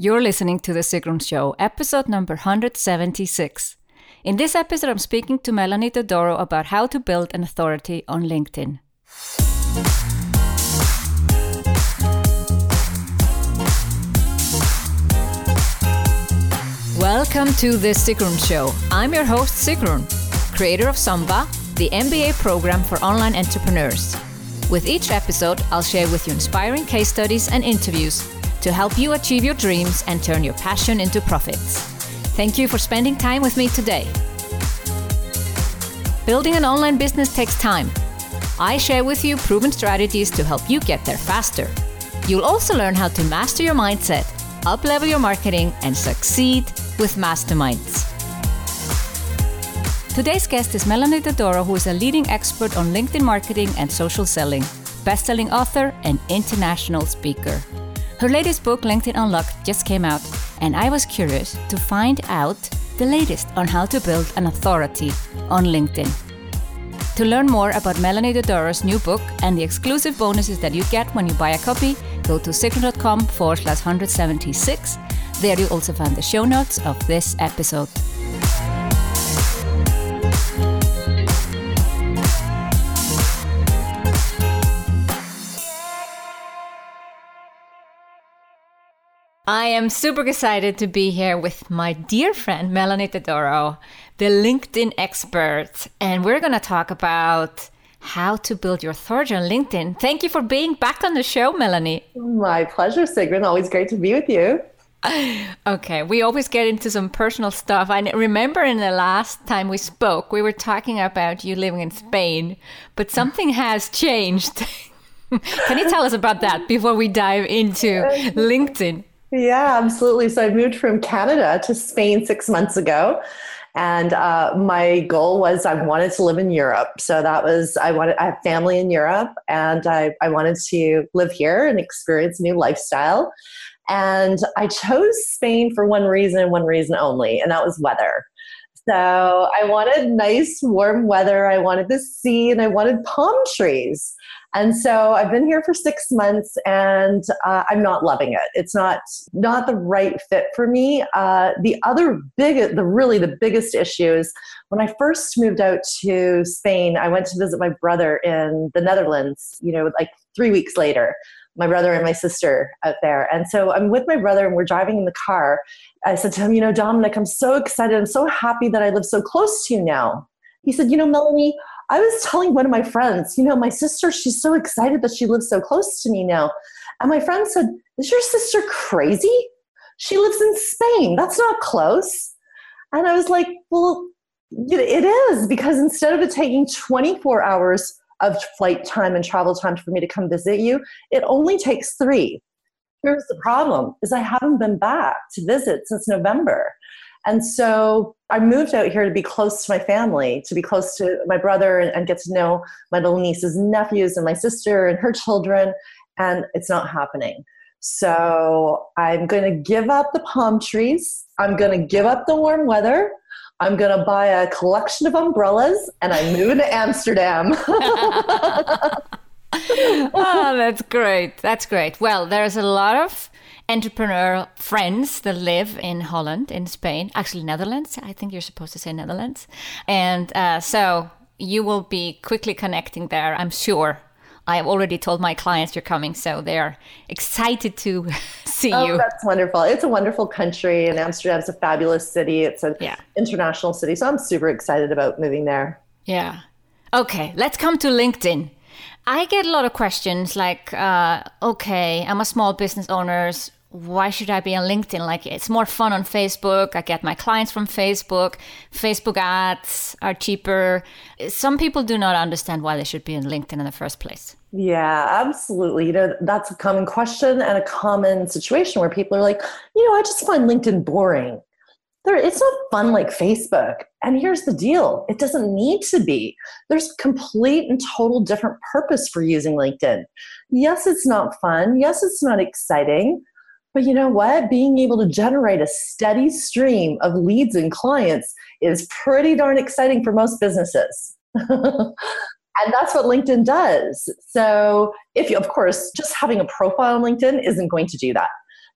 You're listening to The Sigrun Show, episode number 176. In this episode, I'm speaking to Melonie Dodaro about how to build an authority on LinkedIn. Welcome to The Sigrun Show. I'm your host, Sigrun, creator of Samba, the MBA program for online entrepreneurs. With each episode, I'll share with you inspiring case studies and interviews to help you achieve your dreams and turn your passion into profits. Thank you for spending time with me today. Building an online business takes time. I share with you proven strategies to help you get there faster. You'll also learn how to master your mindset, uplevel your marketing, and succeed with masterminds. Today's guest is Melonie Dodaro, who is a leading expert on LinkedIn marketing and social selling, best-selling author and international speaker. Her latest book, LinkedIn Unlocked, just came out, and I was curious to find out the latest on how to build an authority on LinkedIn. To learn more about Melonie Dodaro's new book and the exclusive bonuses that you get when you buy a copy, go to sigrun.com forward slash 176. There you also find the show notes of this episode. I am super excited to be here with my dear friend Melonie Dodaro, the LinkedIn expert, and we're going to talk about how to build your authority on LinkedIn. Thank you for being back on the show, Melonie. My pleasure, Sigrun. Always great to be with you. Okay, we always get into some personal stuff. I remember in the last time we spoke, we were talking about you living in Spain, but something has changed. Can you tell us about that before we dive into LinkedIn? Yeah, absolutely. So I moved from Canada to Spain six months ago. And uh, my goal was I wanted to live in Europe. So that was, I wanted, I have family in Europe and I, I wanted to live here and experience a new lifestyle. And I chose Spain for one reason, one reason only, and that was weather. So I wanted nice, warm weather. I wanted the sea and I wanted palm trees. And so I've been here for six months and uh, I'm not loving it. It's not not the right fit for me. Uh, the other big, the really the biggest issue is when I first moved out to Spain, I went to visit my brother in the Netherlands, you know, like three weeks later my brother and my sister out there. And so I'm with my brother and we're driving in the car. I said to him, You know, Dominic, I'm so excited. I'm so happy that I live so close to you now. He said, You know, Melonie, I was telling one of my friends, you know, my sister, she's so excited that she lives so close to me now. And my friend said, Is your sister crazy? She lives in Spain. That's not close. And I was like, Well, it is because instead of it taking 24 hours of flight time and travel time for me to come visit you, it only takes three. Here's the problem is I haven't been back to visit since November. And so I moved out here to be close to my family, to be close to my brother and, and get to know my little nieces and nephews and my sister and her children. And it's not happening. So I'm going to give up the palm trees. I'm going to give up the warm weather. I'm going to buy a collection of umbrellas and I'm moving to Amsterdam. oh, that's great. That's great. Well, there's a lot of entrepreneur friends that live in Holland, in Spain, actually Netherlands. I think you're supposed to say Netherlands. And uh, so you will be quickly connecting there, I'm sure. I have already told my clients you're coming, so they're excited to see you. oh, you. That's wonderful. It's a wonderful country, and Amsterdam's a fabulous city. It's an yeah. international city, so I'm super excited about moving there. Yeah. Okay, let's come to LinkedIn. I get a lot of questions like, uh, okay, I'm a small business owner why should I be on LinkedIn? Like it's more fun on Facebook. I get my clients from Facebook. Facebook ads are cheaper. Some people do not understand why they should be on LinkedIn in the first place. Yeah, absolutely. You know, that's a common question and a common situation where people are like, you know, I just find LinkedIn boring. There, it's not fun like Facebook. And here's the deal it doesn't need to be. There's complete and total different purpose for using LinkedIn. Yes, it's not fun. Yes, it's not exciting but you know what? Being able to generate a steady stream of leads and clients is pretty darn exciting for most businesses. and that's what LinkedIn does. So, if you, of course, just having a profile on LinkedIn isn't going to do that.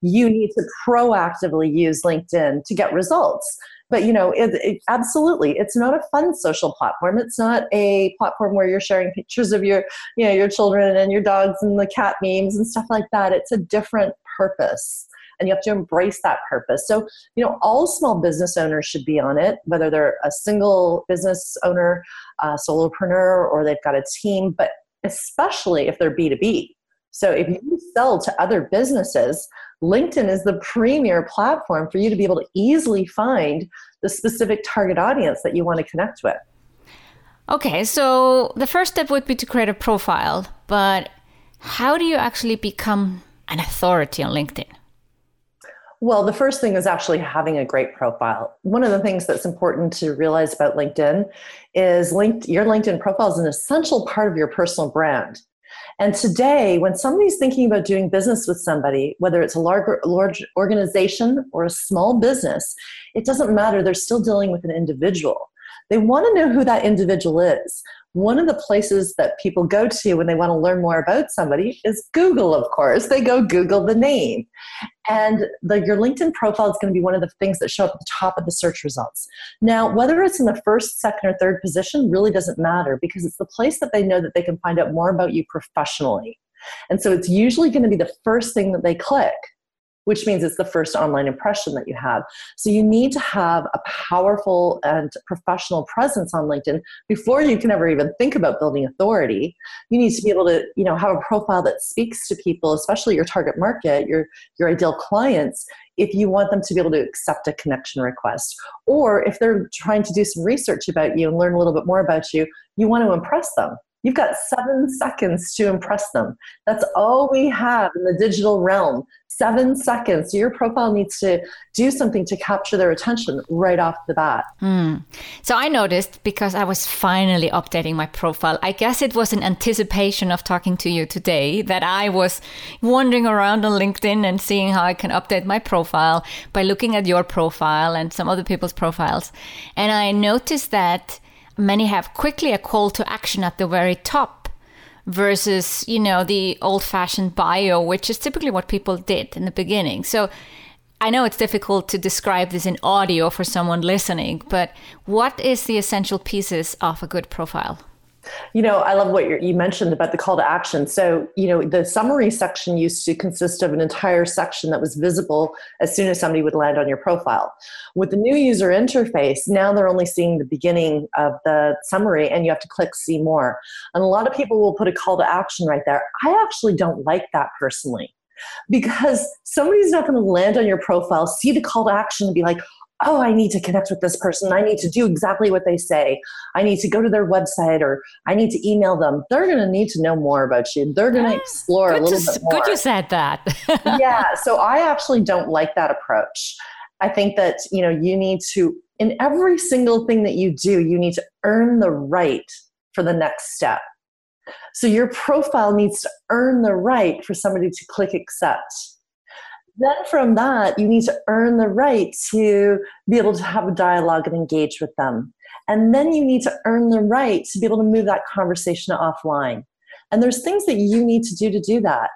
you need to proactively use LinkedIn to get results. But you know, it, it, absolutely, it's not a fun social platform. It's not a platform where you're sharing pictures of your, you know, your children and your dogs and the cat memes and stuff like that. It's a different purpose and you have to embrace that purpose. So, you know, all small business owners should be on it, whether they're a single business owner, a solopreneur, or they've got a team, but especially if they're B2B. So, if you sell to other businesses, LinkedIn is the premier platform for you to be able to easily find the specific target audience that you want to connect with. Okay, so the first step would be to create a profile, but how do you actually become an authority on LinkedIn? Well, the first thing is actually having a great profile. One of the things that's important to realize about LinkedIn is linked, your LinkedIn profile is an essential part of your personal brand. And today, when somebody's thinking about doing business with somebody, whether it's a large, large organization or a small business, it doesn't matter. They're still dealing with an individual. They want to know who that individual is one of the places that people go to when they want to learn more about somebody is Google, of course. They go Google the name. And the, your LinkedIn profile is going to be one of the things that show up at the top of the search results. Now, whether it's in the first, second, or third position really doesn't matter because it's the place that they know that they can find out more about you professionally. And so it's usually going to be the first thing that they click which means it's the first online impression that you have. So you need to have a powerful and professional presence on LinkedIn before you can ever even think about building authority. You need to be able to, you know, have a profile that speaks to people, especially your target market, your your ideal clients, if you want them to be able to accept a connection request. Or if they're trying to do some research about you and learn a little bit more about you, you want to impress them. You've got seven seconds to impress them. That's all we have in the digital realm. Seven seconds. Your profile needs to do something to capture their attention right off the bat. Mm. So I noticed because I was finally updating my profile. I guess it was in anticipation of talking to you today that I was wandering around on LinkedIn and seeing how I can update my profile by looking at your profile and some other people's profiles. And I noticed that many have quickly a call to action at the very top versus you know the old fashioned bio which is typically what people did in the beginning. So i know it's difficult to describe this in audio for someone listening but what is the essential pieces of a good profile you know, I love what you mentioned about the call to action. So, you know, the summary section used to consist of an entire section that was visible as soon as somebody would land on your profile. With the new user interface, now they're only seeing the beginning of the summary and you have to click see more. And a lot of people will put a call to action right there. I actually don't like that personally because somebody's not going to land on your profile, see the call to action, and be like, oh, I need to connect with this person. I need to do exactly what they say. I need to go to their website or I need to email them. They're going to need to know more about you. They're going to ah, explore a little to, bit more. Good you said that. yeah. So I actually don't like that approach. I think that, you know, you need to, in every single thing that you do, you need to earn the right for the next step. So your profile needs to earn the right for somebody to click accept then from that, you need to earn the right to be able to have a dialogue and engage with them. And then you need to earn the right to be able to move that conversation offline. And there's things that you need to do to do that.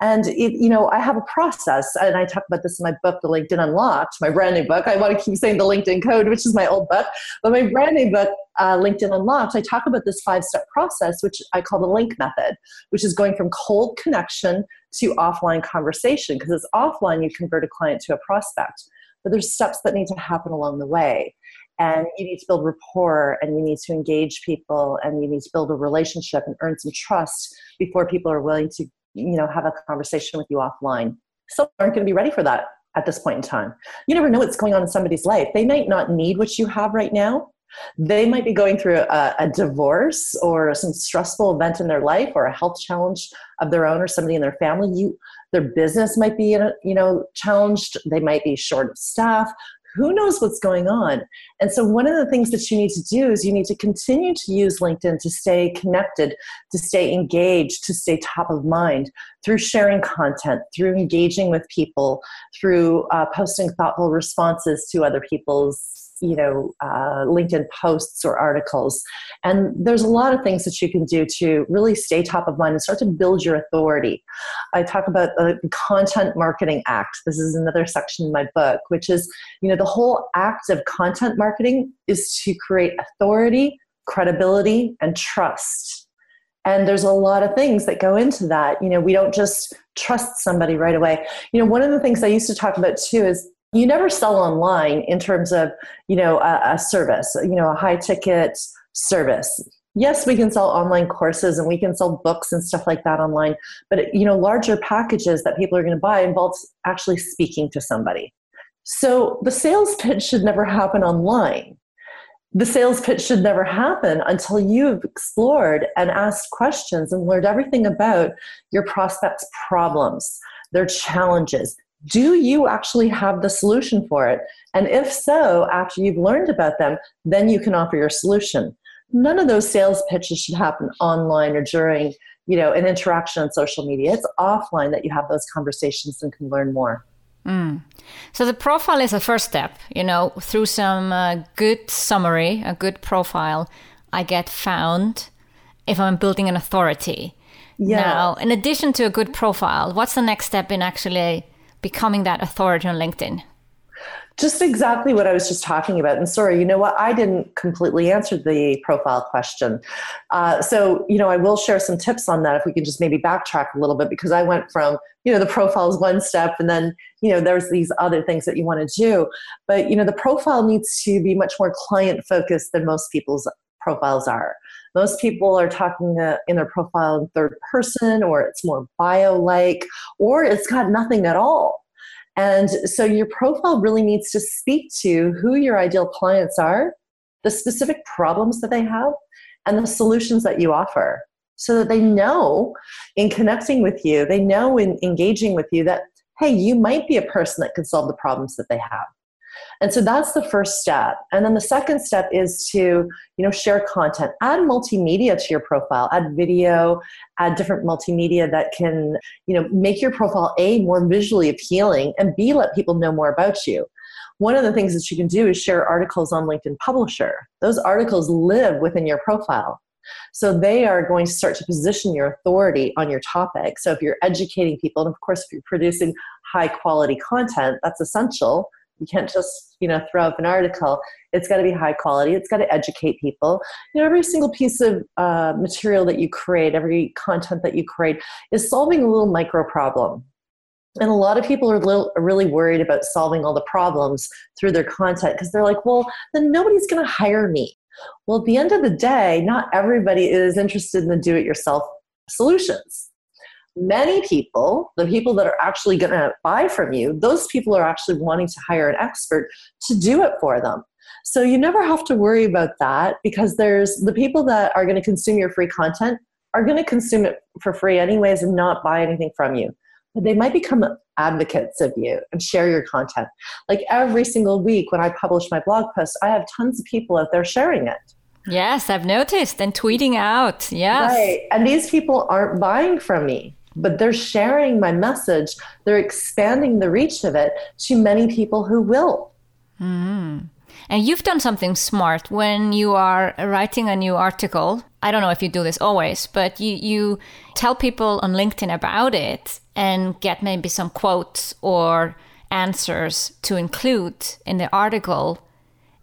And it, you know, I have a process, and I talk about this in my book, The LinkedIn Unlocked, my brand new book. I want to keep saying the LinkedIn Code, which is my old book, but my brand new book, uh, LinkedIn Unlocked. I talk about this five-step process, which I call the Link method, which is going from cold connection to offline conversation. Because it's offline, you convert a client to a prospect, but there's steps that need to happen along the way and you need to build rapport and you need to engage people and you need to build a relationship and earn some trust before people are willing to you know have a conversation with you offline. Some aren't going to be ready for that at this point in time. You never know what's going on in somebody's life. They might not need what you have right now they might be going through a, a, divorce or some stressful event in their life or a health challenge of their own or somebody in their family. You their business might be you know challenged. They might be short of staff. Who knows what's going on? And so, one of the things that you need to do is you need to continue to use LinkedIn to stay connected, to stay engaged, to stay top of mind through sharing content, through engaging with people, through uh, posting thoughtful responses to other people's you know, uh, LinkedIn posts or articles. And there's a lot of things that you can do to really stay top of mind and start to build your authority. I talk about the Content Marketing Act. This is another section in my book, which is, you know, the whole act of content marketing is to create authority, credibility, and trust and there's a lot of things that go into that you know we don't just trust somebody right away you know one of the things i used to talk about too is you never sell online in terms of you know a, a service you know a high ticket service yes we can sell online courses and we can sell books and stuff like that online but you know larger packages that people are going to buy involves actually speaking to somebody so the sales pitch should never happen online the sales pitch should never happen until you've explored and asked questions and learned everything about your prospects' problems, their challenges. Do you actually have the solution for it? And if so, after you've learned about them, then you can offer your solution. None of those sales pitches should happen online or during you know an interaction on social media. It's offline that you have those conversations and can learn more. Mm. So the profile is a first step. You know, through some uh, good summary, a good profile, I get found if I'm building an authority. Yeah. Now, in addition to a good profile, what's the next step in actually becoming that authority on LinkedIn? just exactly what I was just talking about. And sorry, you know what? I didn't completely answer the profile question. Uh, so, you know, I will share some tips on that if we can just maybe backtrack a little bit because I went from, you know, the profile is one step and then, you know, there's these other things that you want to do. But, you know, the profile needs to be much more client focused than most people's profiles are. Most people are talking uh, in their profile in third person or it's more bio like or it's got nothing at all and so your profile really needs to speak to who your ideal clients are, the specific problems that they have, and the solutions that you offer so that they know in connecting with you, they know in engaging with you that, hey, you might be a person that can solve the problems that they have. And so that's the first step. And then the second step is to, you know, share content, add multimedia to your profile, add video, add different multimedia that can, you know, make your profile A more visually appealing and B let people know more about you. One of the things that you can do is share articles on LinkedIn Publisher. Those articles live within your profile. So they are going to start to position your authority on your topic. So if you're educating people, and of course, if you're producing high quality content, that's essential you can't just you know throw up an article. It's got to be high quality. It's got to educate people. You know every single piece of uh, material that you create every content that you create is solving a little micro problem. And a lot of people are, little, are really worried about solving all the problems through their content because they're like well then nobody's going to hire me. Well at the end of the day not everybody is interested in the do it yourself solutions many people, the people that are actually going to buy from you, those people are actually wanting to hire an expert to do it for them. So you never have to worry about that because there's the people that are going to consume your free content are going to consume it for free anyways and not buy anything from you. But they might become advocates of you and share your content. Like every single week when I publish my blog post, I have tons of people out there sharing it. Yes, I've noticed and tweeting out. Yes. Right. And these people aren't buying from me but they're sharing my message. They're expanding the reach of it to many people who will. Mm-hmm. And you've done something smart when you are writing a new article. I don't know if you do this always, but you, you tell people on LinkedIn about it and get maybe some quotes or answers to include in the article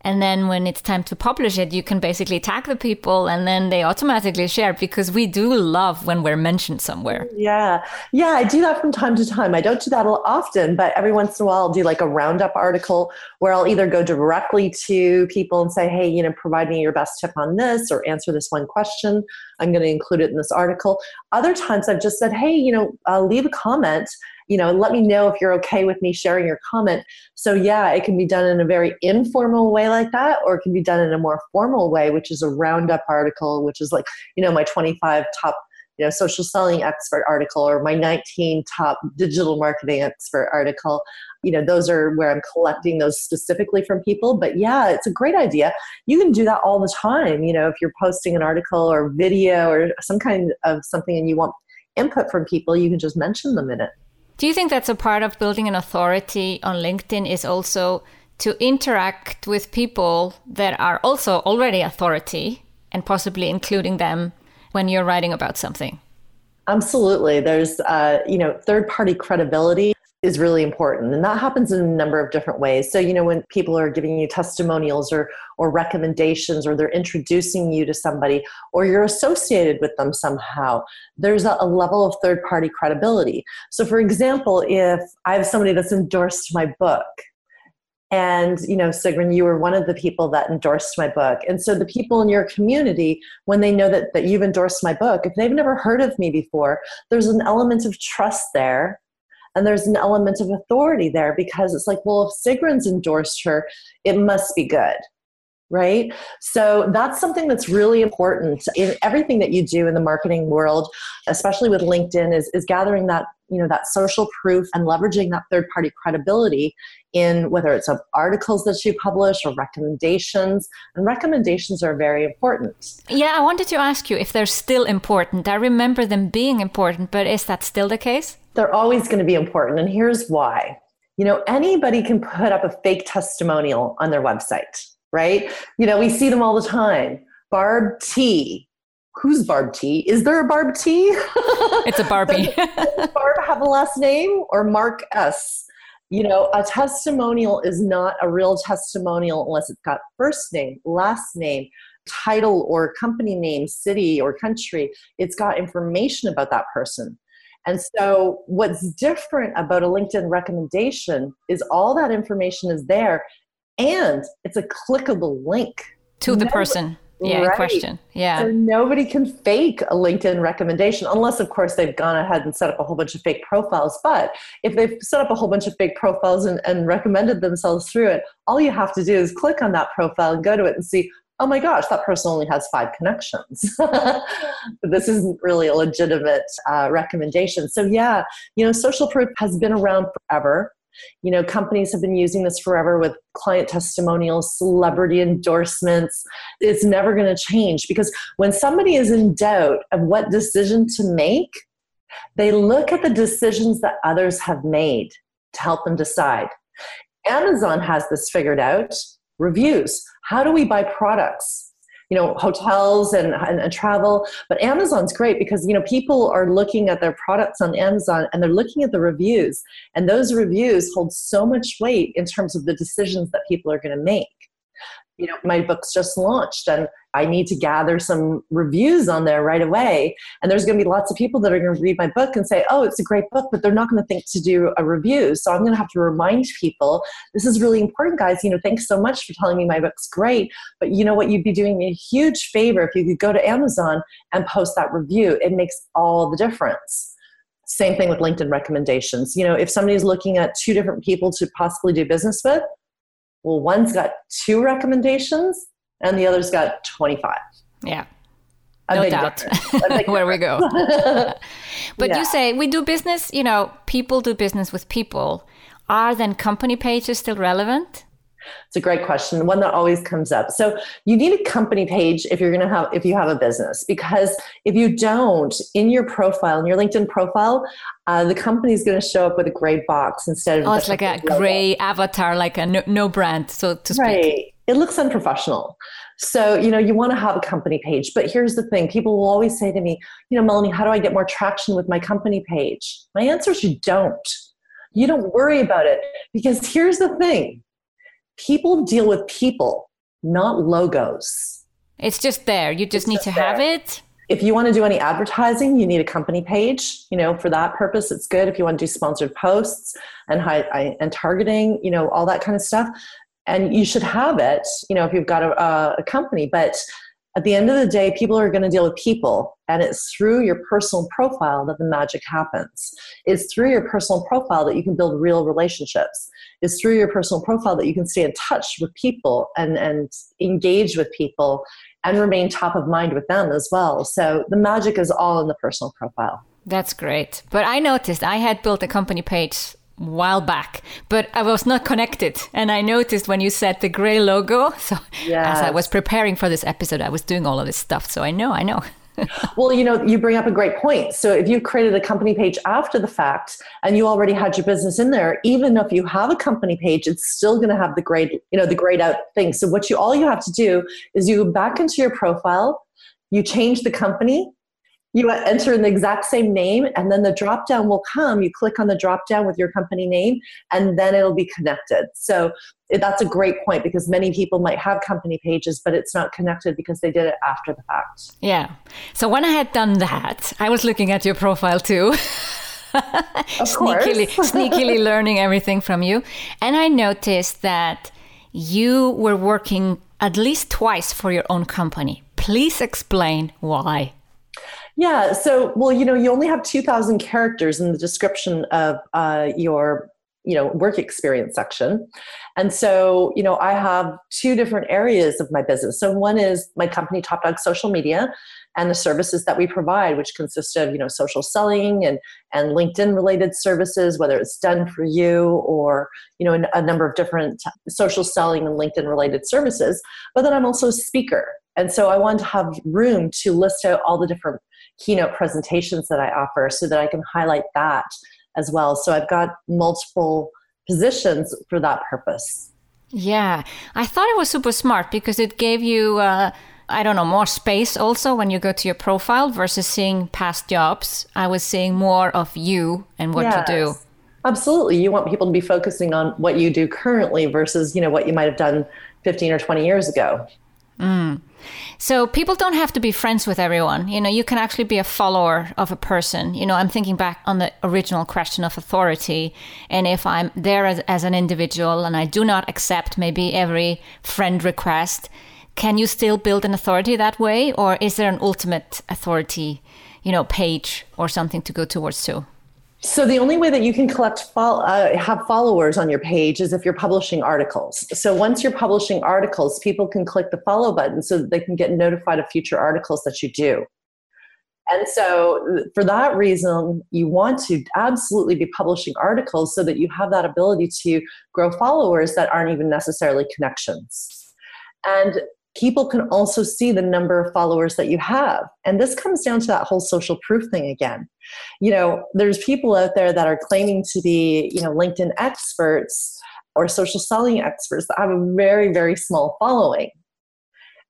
and then when it's time to publish it you can basically tag the people and then they automatically share because we do love when we're mentioned somewhere. Yeah. Yeah i do that from time to time. I don't do that often but every once in a while i'll do like a roundup article where i'll either go directly to people and say hey you know provide me your best tip on this or answer this one question. I'm going to include it in this article. Other times i've just said hey you know uh, leave a comment you know, let me know if you're okay with me sharing your comment. So, yeah, it can be done in a very informal way like that, or it can be done in a more formal way, which is a roundup article, which is like, you know, my 25 top you know social selling expert article or my 19 top digital marketing expert article. You know those are where i'm collecting those specifically from people. But yeah it's a great idea. You can do that all the time you know if you're posting an article or video or some kind of something and you want input from people you can just mention them in it do you think that's a part of building an authority on LinkedIn is also to interact with people that are also already authority and possibly including them when you're writing about something. Absolutely. There's, uh, you know, third party credibility is really important. And that happens in a number of different ways. So, you know, when people are giving you testimonials or, or recommendations, or they're introducing you to somebody, or you're associated with them somehow, there's a, a level of third party credibility. So, for example, if I have somebody that's endorsed my book, and you know sigrun you were one of the people that endorsed my book and so the people in your community when they know that, that you've endorsed my book if they've never heard of me before there's an element of trust there and there's an element of authority there because it's like, well, if Sigrun's endorsed her, it must be good right? So that's something that's really important in everything that you do in the marketing world especially with linkedin is, is gathering that you know that social proof and leveraging that third party credibility in whether it's of articles that you publish or recommendations. And recommendations are very important. Yeah i wanted to ask you if they're still important. I remember them being important but is that still the case they're always going to be important. And here's why. You know, anybody can put up a fake testimonial on their website, right? You know, we see them all the time. Barb T. Who's Barb T? Is there a Barb T? It's a Barbie. Does Barb have a last name or Mark S? You know, a testimonial is not a real testimonial unless it's got first name, last name, title or company name, city or country. It's got information about that person. And so, what's different about a LinkedIn recommendation is all that information is there and it's a clickable link to the person. Yeah, right. question. Yeah. So nobody can fake a LinkedIn recommendation unless, of course, they've gone ahead and set up a whole bunch of fake profiles. But if they've set up a whole bunch of fake profiles and, and recommended themselves through it, all you have to do is click on that profile and go to it and see, oh my gosh, that person only has five connections. this isn't really a legitimate uh, recommendation. So, yeah, you know, social proof has been around forever. You know, companies have been using this forever with client testimonials, celebrity endorsements. It's never going to change because when somebody is in doubt of what decision to make, they look at the decisions that others have made to help them decide. Amazon has this figured out reviews. How do we buy products? You know hotels and, and, and, travel. But amazon's great because you know people are looking at their products on amazon and they're looking at the reviews. And those reviews hold so much weight in terms of the decisions that people are going to make you know my book's just launched and i need to gather some reviews on there right away. And there's going to be lots of people that are going to read my book and say oh it's a great book but they're not going to think to do a review. So i'm going to have to remind people this is really important guys. You know thanks so much for telling me my book's great but you know what? You'd be doing me a huge favor if you could go to amazon and post that review. It makes all the difference. Same thing with linkedin recommendations. You know if somebody's looking at two different people to possibly do business with well, one's got two recommendations and the other's got 25. Yeah. no doubt where we go. but yeah. you say we do business, you know, people do business with people. Are then company pages still relevant? It's a great question, one that always comes up. So you need a company page if you're going to have if you have a business because if you don't in your profile in your LinkedIn profile, uh, the company is going to show up with a gray box instead of oh, it's like a logo. gray avatar, like a no, no, brand, so to speak. Right. It looks unprofessional. So, you know, you want to have a company page. But here's the thing people will always say to me, you know, Melonie, how do I get more traction with my company page? My answer is you don't. You don't worry about it because here's the thing people deal with people, not logos. It's just there. You just it's need just to there. have it. If you want to do any advertising, you need a company page. You know, for that purpose, it's good. If you want to do sponsored posts and high, and targeting, you know, all that kind of stuff, and you should have it. You know, if you've got a, a company, but at the end of the day, people are going to deal with people, and it's through your personal profile that the magic happens. It's through your personal profile that you can build real relationships. It's through your personal profile that you can stay in touch with people and, and engage with people and remain top of mind with them as well. So the magic is all in the personal profile. That's great. But I noticed I had built a company page while back, but I was not connected. And I noticed when you said the gray logo. So yes. as I was preparing for this episode, I was doing all of this stuff. So I know, I know. well, you know, you bring up a great point. So if you created a company page after the fact and you already had your business in there, even if you have a company page, it's still going to have the grade, you know, the grayed out thing. So what you all you have to do is you go back into your profile, you change the company, you enter in the exact same name and then the drop down will come. You click on the drop down with your company name and then it'll be connected. So that's a great point because many people might have company pages but it's not connected because they did it after the fact. Yeah. So when i had done that i was looking at your profile too. Sneakily sneakily learning everything from you. And i noticed that you were working at least twice for your own company. Please explain why yeah. So, well, you know, you only have 2,000 characters in the description of uh, your you know work experience section. And so you know i have two different areas of my business. So one is my company top dog social media and the services that we provide which consist of you know social selling and and linkedin related services whether it's done for you or you know a, number of different social selling and linkedin related services. But then i'm also a speaker. And so i want to have room to list out all the different keynote presentations that I offer so that I can highlight that as well. So I've got multiple positions for that purpose. Yeah, I thought it was super smart because it gave you, uh, I don't know, more space also when you go to your profile versus seeing past jobs. I was seeing more of you and what yes, you do. Absolutely. You want people to be focusing on what you do currently versus, you know, what you might have done 15 or 20 years ago. Mm. So people don't have to be friends with everyone. You know, you can actually be a follower of a person. You know, I'm thinking back on the original question of authority. And if I'm there as, as an individual and I do not accept maybe every friend request, can you still build an authority that way? Or is there an ultimate authority, you know, page or something to go towards too? So the only way that you can collect uh, have followers on your page is if you're publishing articles. So once you're publishing articles, people can click the follow button so that they can get notified of future articles that you do. And so for that reason, you want to absolutely be publishing articles so that you have that ability to grow followers that aren't even necessarily connections. And people can also see the number of followers that you have. And this comes down to that whole social proof thing again. You know, there's people out there that are claiming to be, you know, LinkedIn experts or social selling experts that have a very, very small following.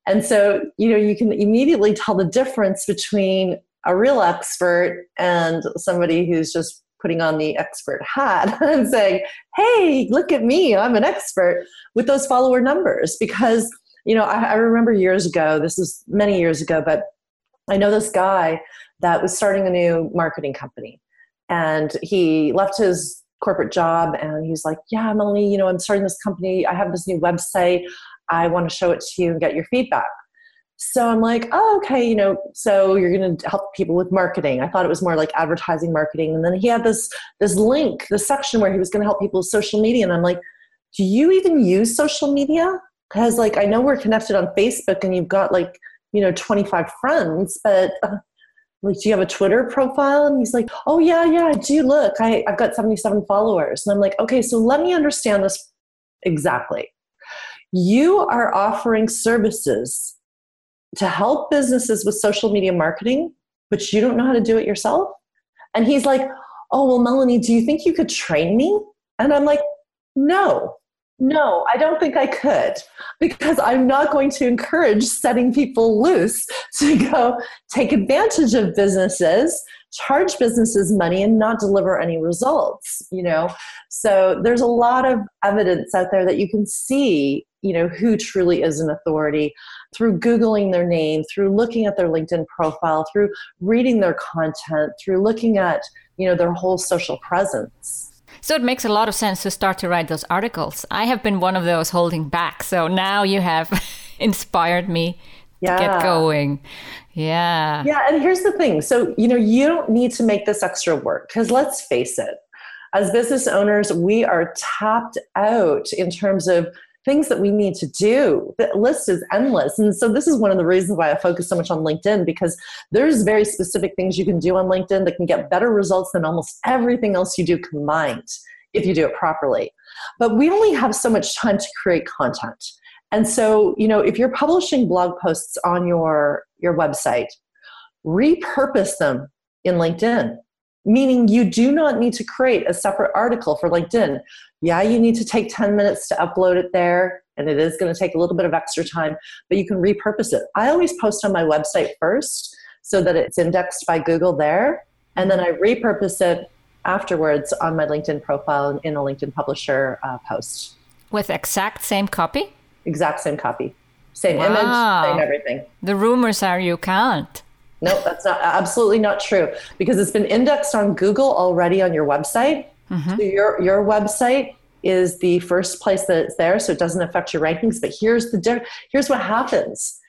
And so, you know, you can immediately tell the difference between a real expert and somebody who's just putting on the expert hat and saying, hey, look at me, I'm an expert with those follower numbers because you know, I, I remember years ago, this is many years ago, but I know this guy that was starting a new marketing company. And he left his corporate job and he's like, Yeah, Melonie, you know, I'm starting this company. I have this new website. I want to show it to you and get your feedback. So I'm like, oh, okay, you know, so you're going to help people with marketing. I thought it was more like advertising marketing. And then he had this this link, this section where he was going to help people with social media. And I'm like, do you even use social media? Because like i know we're connected on facebook and you've got like you know 25 friends but uh, like do you have a twitter profile? And he's like oh yeah yeah i do. Look I, i've got 77 followers. And i'm like okay so let me understand this exactly. You are offering services to help businesses with social media marketing but you don't know how to do it yourself? And he's like oh well melonie do you think you could train me? And i'm like no no, I don't think I could because I'm not going to encourage setting people loose to go take advantage of businesses, charge businesses money and not deliver any results, you know. So there's a lot of evidence out there that you can see, you know, who truly is an authority through googling their name, through looking at their LinkedIn profile, through reading their content, through looking at, you know, their whole social presence. So it makes a lot of sense to start to write those articles. I have been one of those holding back. So now you have inspired me yeah. to get going. Yeah. Yeah. And here's the thing. So, you know, you don't need to make this extra work because let's face it, as business owners, we are tapped out in terms of things that we need to do. The list is endless. And so this is one of the reasons why I focus so much on LinkedIn because there's very specific things you can do on LinkedIn that can get better results than almost everything else you do combined if you do it properly. But we only have so much time to create content. And so, you know, if you're publishing blog posts on your your website, repurpose them in LinkedIn. Meaning, you do not need to create a separate article for LinkedIn. Yeah, you need to take 10 minutes to upload it there, and it is going to take a little bit of extra time, but you can repurpose it. I always post on my website first so that it's indexed by Google there, and then I repurpose it afterwards on my LinkedIn profile in a LinkedIn publisher uh, post. With exact same copy? Exact same copy. Same wow. image, same everything. The rumors are you can't. No, that's not absolutely not true because it's been indexed on Google already on your website. Mm-hmm. So your your website is the first place that it's there, so it doesn't affect your rankings. But here's the here's what happens,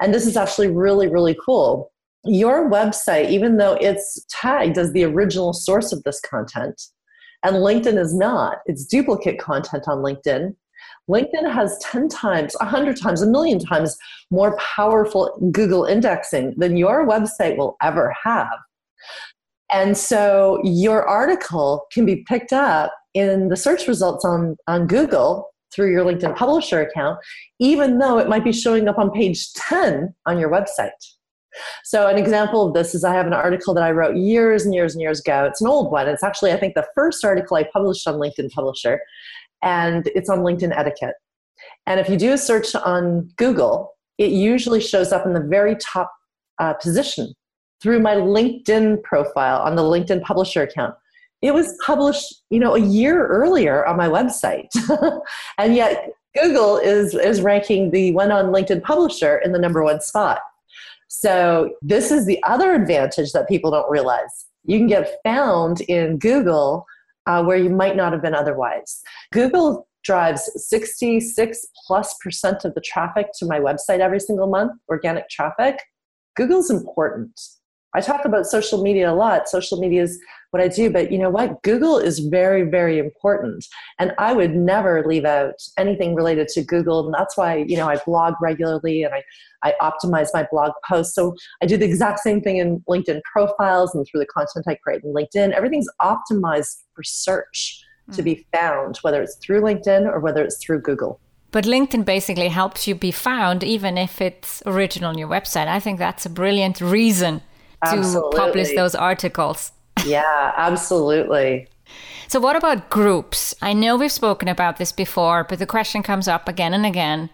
and this is actually really really cool your website, even though it's tagged as the original source of this content, and LinkedIn is not, it's duplicate content on LinkedIn. LinkedIn has 10 times, 100 times, a million times more powerful Google indexing than your website will ever have. And so your article can be picked up in the search results on, on Google through your LinkedIn publisher account, even though it might be showing up on page 10 on your website. So, an example of this is I have an article that I wrote years and years and years ago. It's an old one. It's actually, I think, the first article I published on LinkedIn Publisher, and it's on LinkedIn etiquette. And if you do a search on Google, it usually shows up in the very top uh, position through my LinkedIn profile on the LinkedIn Publisher account. It was published, you know, a year earlier on my website, and yet Google is is ranking the one on LinkedIn Publisher in the number one spot. So, this is the other advantage that people don't realize. You can get found in Google uh, where you might not have been otherwise. Google drives 66 plus percent of the traffic to my website every single month, organic traffic. Google's important. I talk about social media a lot. Social media is what I do, but you know what? Google is very, very important. And I would never leave out anything related to Google. And that's why, you know, I blog regularly and I, I optimize my blog posts. So I do the exact same thing in LinkedIn profiles and through the content I create in LinkedIn. Everything's optimized for search mm. to be hmm. found, whether it's through LinkedIn or whether it's through Google. But LinkedIn basically helps you be found even if it's original on your website. I think that's a brilliant reason to publish those articles. yeah, absolutely. So, what about groups? I know we've spoken about this before, but the question comes up again and again.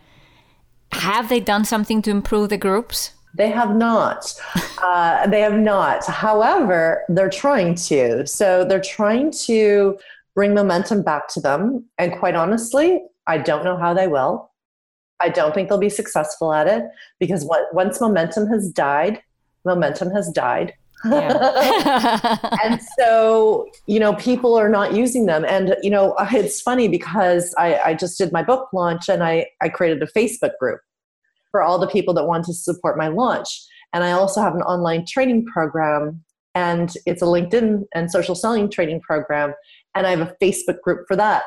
Have they done something to improve the groups? They have not. uh, they have not. However, they're trying to. So, they're trying to bring momentum back to them. And quite honestly, I don't know how they will. I don't think they'll be successful at it because once momentum has died, momentum has died. Yeah. and so, you know, people are not using them. And, you know, uh, it's funny because I, I just did my book launch and I, I created a Facebook group for all the people that want to support my launch. And I also have an online training program and it's a LinkedIn and social selling training program. And I have a Facebook group for that.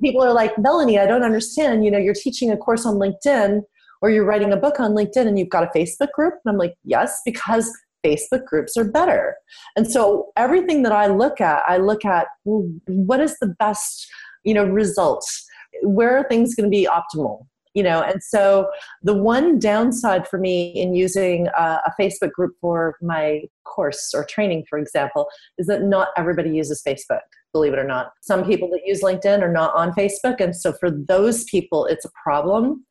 People are like, Melonie, I don't understand. You know, you're teaching a course on LinkedIn or you're writing a book on LinkedIn and you've got a Facebook group? And I'm like, yes, because Facebook groups are better. And so everything that I look at, I look at well, what is the best, you know, results? Where are things going to be optimal? You know, and so the one downside for me in using a, a Facebook group for my course or training, for example, is that not everybody uses Facebook believe it or not. Some people that use LinkedIn are not on Facebook. And so for those people, it's a problem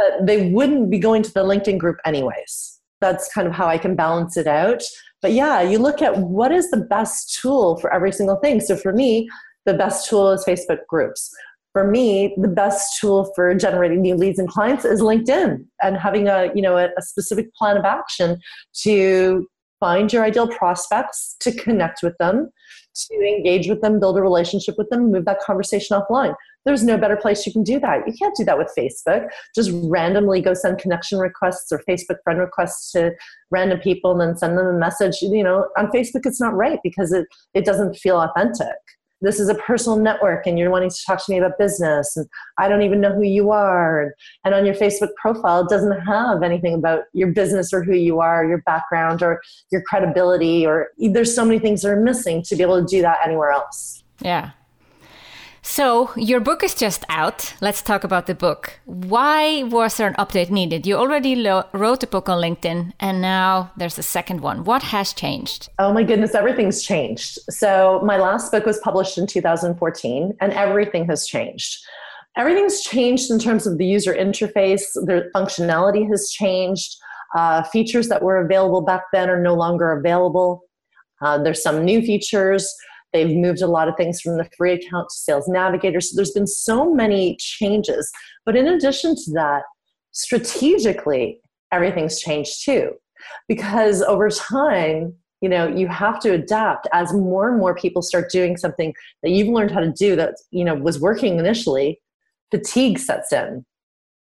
but they wouldn't be going to the LinkedIn group anyways. That's kind of how I can balance it out. But yeah, you look at what is the best tool for every single thing. So for me, the best tool is Facebook groups. For me, the best tool for generating new leads and clients is LinkedIn and having a, you know, a, a specific plan of action to find your ideal prospects, to connect with them, to engage with them, build a relationship with them, move that conversation offline. There's no better place you can do that. You can't do that with Facebook. Just randomly go send connection requests or Facebook friend requests to random people and then send them a message. You know, on Facebook, it's not right because it, it doesn't feel authentic this is a personal network and you're wanting to talk to me about business and i don't even know who you are and, and on your facebook profile it doesn't have anything about your business or who you are your background or your credibility or there's so many things that are missing to be able to do that anywhere else yeah So, your book is just out. Let's talk about the book. Why was there an update needed? You already lo- wrote a book on LinkedIn, and now there's a second one. What has changed? Oh my goodness, everything's changed. So, my last book was published in 2014, and everything has changed. Everything's changed in terms of the user interface, the functionality has changed. Uh, features that were available back then are no longer available. Uh, there's some new features. They've moved a lot of things from the free account to Sales Navigator. So there's been so many changes. But in addition to that, strategically, everything's changed too. Because over time, you know, you have to adapt as more and more people start doing something that you've learned how to do that, you know, was working initially, fatigue sets in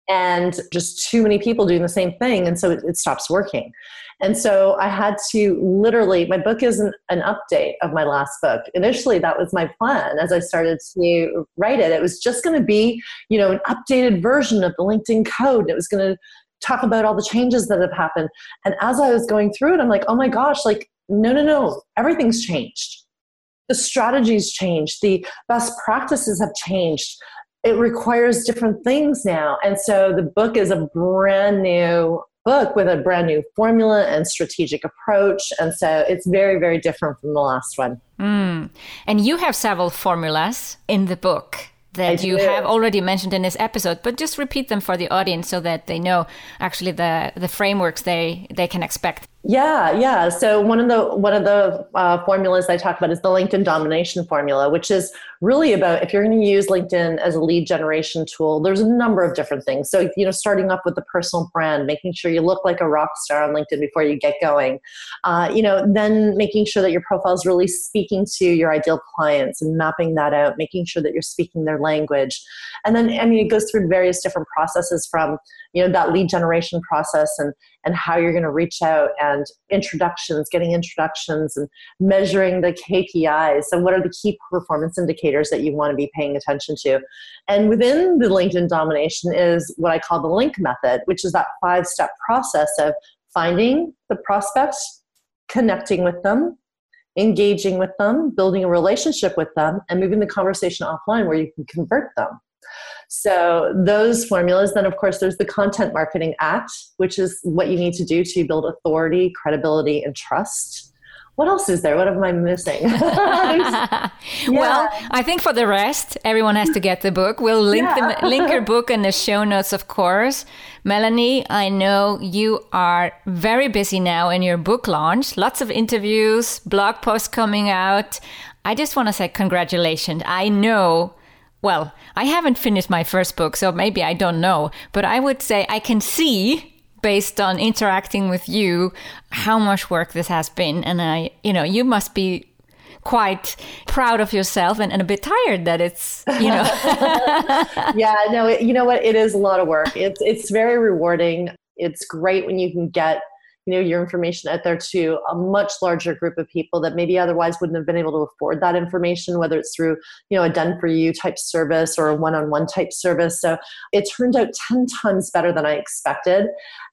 and just too many people doing the same thing and so it, it, stops working. And so i had to literally my book is an, an update of my last book. Initially that was my plan as i started to write it. It was just going to be you know an updated version of the linkedin code. It was going to talk about all the changes that have happened. And as i was going through it i'm like oh my gosh like no no no everything's changed. The strategies changed. The best practices have changed it requires different things now. And so the book is a brand new book with a brand new formula and strategic approach. And so it's very, very different from the last one. Mm. And you have several formulas in the book that you have already mentioned in this episode, but just repeat them for the audience so that they know actually the, the frameworks they, they can expect. Yeah, yeah. So one of the one of the uh, formulas I talk about is the LinkedIn domination formula, which is really about if you're going to use LinkedIn as a lead generation tool. There's a number of different things. So you know, starting up with the personal brand, making sure you look like a rock star on LinkedIn before you get going. Uh, you know, then making sure that your profile is really speaking to your ideal clients and mapping that out, making sure that you're speaking their language, and then I mean, it goes through various different processes from you know that lead generation process and and how you're going to reach out and introductions getting introductions and measuring the kpis and what are the key performance indicators that you want to be paying attention to. And within the linkedin domination is what i call the link method which is that five step process of finding the prospects connecting with them engaging with them building a relationship with them and moving the conversation offline where you can convert them so those formulas, then of course there's the Content Marketing Act, which is what you need to do to build authority, credibility, and trust what else is there? What am I missing? yeah. Well, I think for the rest, everyone has to get the book. We'll link yeah. the link your book in the show notes, of course. Melonie, I know you are very busy now in your book launch. Lots of interviews, blog posts coming out. I just want to say congratulations. I know well, I haven't finished my first book, so maybe I don't know, but I would say I can see based on interacting with you how much work this has been and I, you know, you must be quite proud of yourself and, and a bit tired that it's you know. Yeah no it, you know what? It is a lot of work. It's it's very rewarding. It's great when you can get you know your information out there to a much larger group of people that maybe otherwise wouldn't have been able to afford that information whether it's through you know a done for you type service or a one-on-one type service. So it turned out 10 times better than i expected.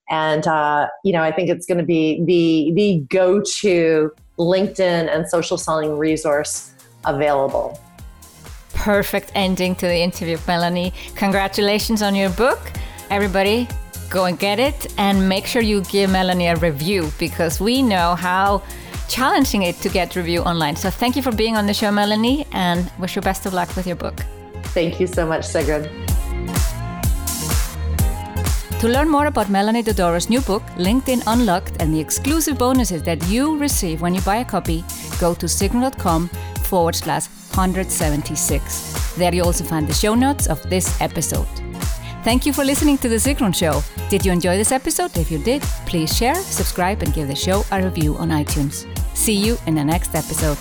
And uh, you know i think it's going to be the the go-to linkedin and social selling resource available. Perfect ending to the interview melonie. Congratulations on your book. Everybody go and get it and make sure you give Melonie a review because we know how challenging it to get review online. So thank you for being on the show, Melonie, and wish you best of luck with your book. Thank you so much, Sigrun. To learn more about Melonie Dodaro's new book, LinkedIn Unlocked, and the exclusive bonuses that you receive when you buy a copy, go to sigrun.com forward slash 176. There you also find the show notes of this episode. Thank you for listening to The Sigrun Show. Did you enjoy this episode? If you did, please share, subscribe, and give the show a review on iTunes. See you in the next episode.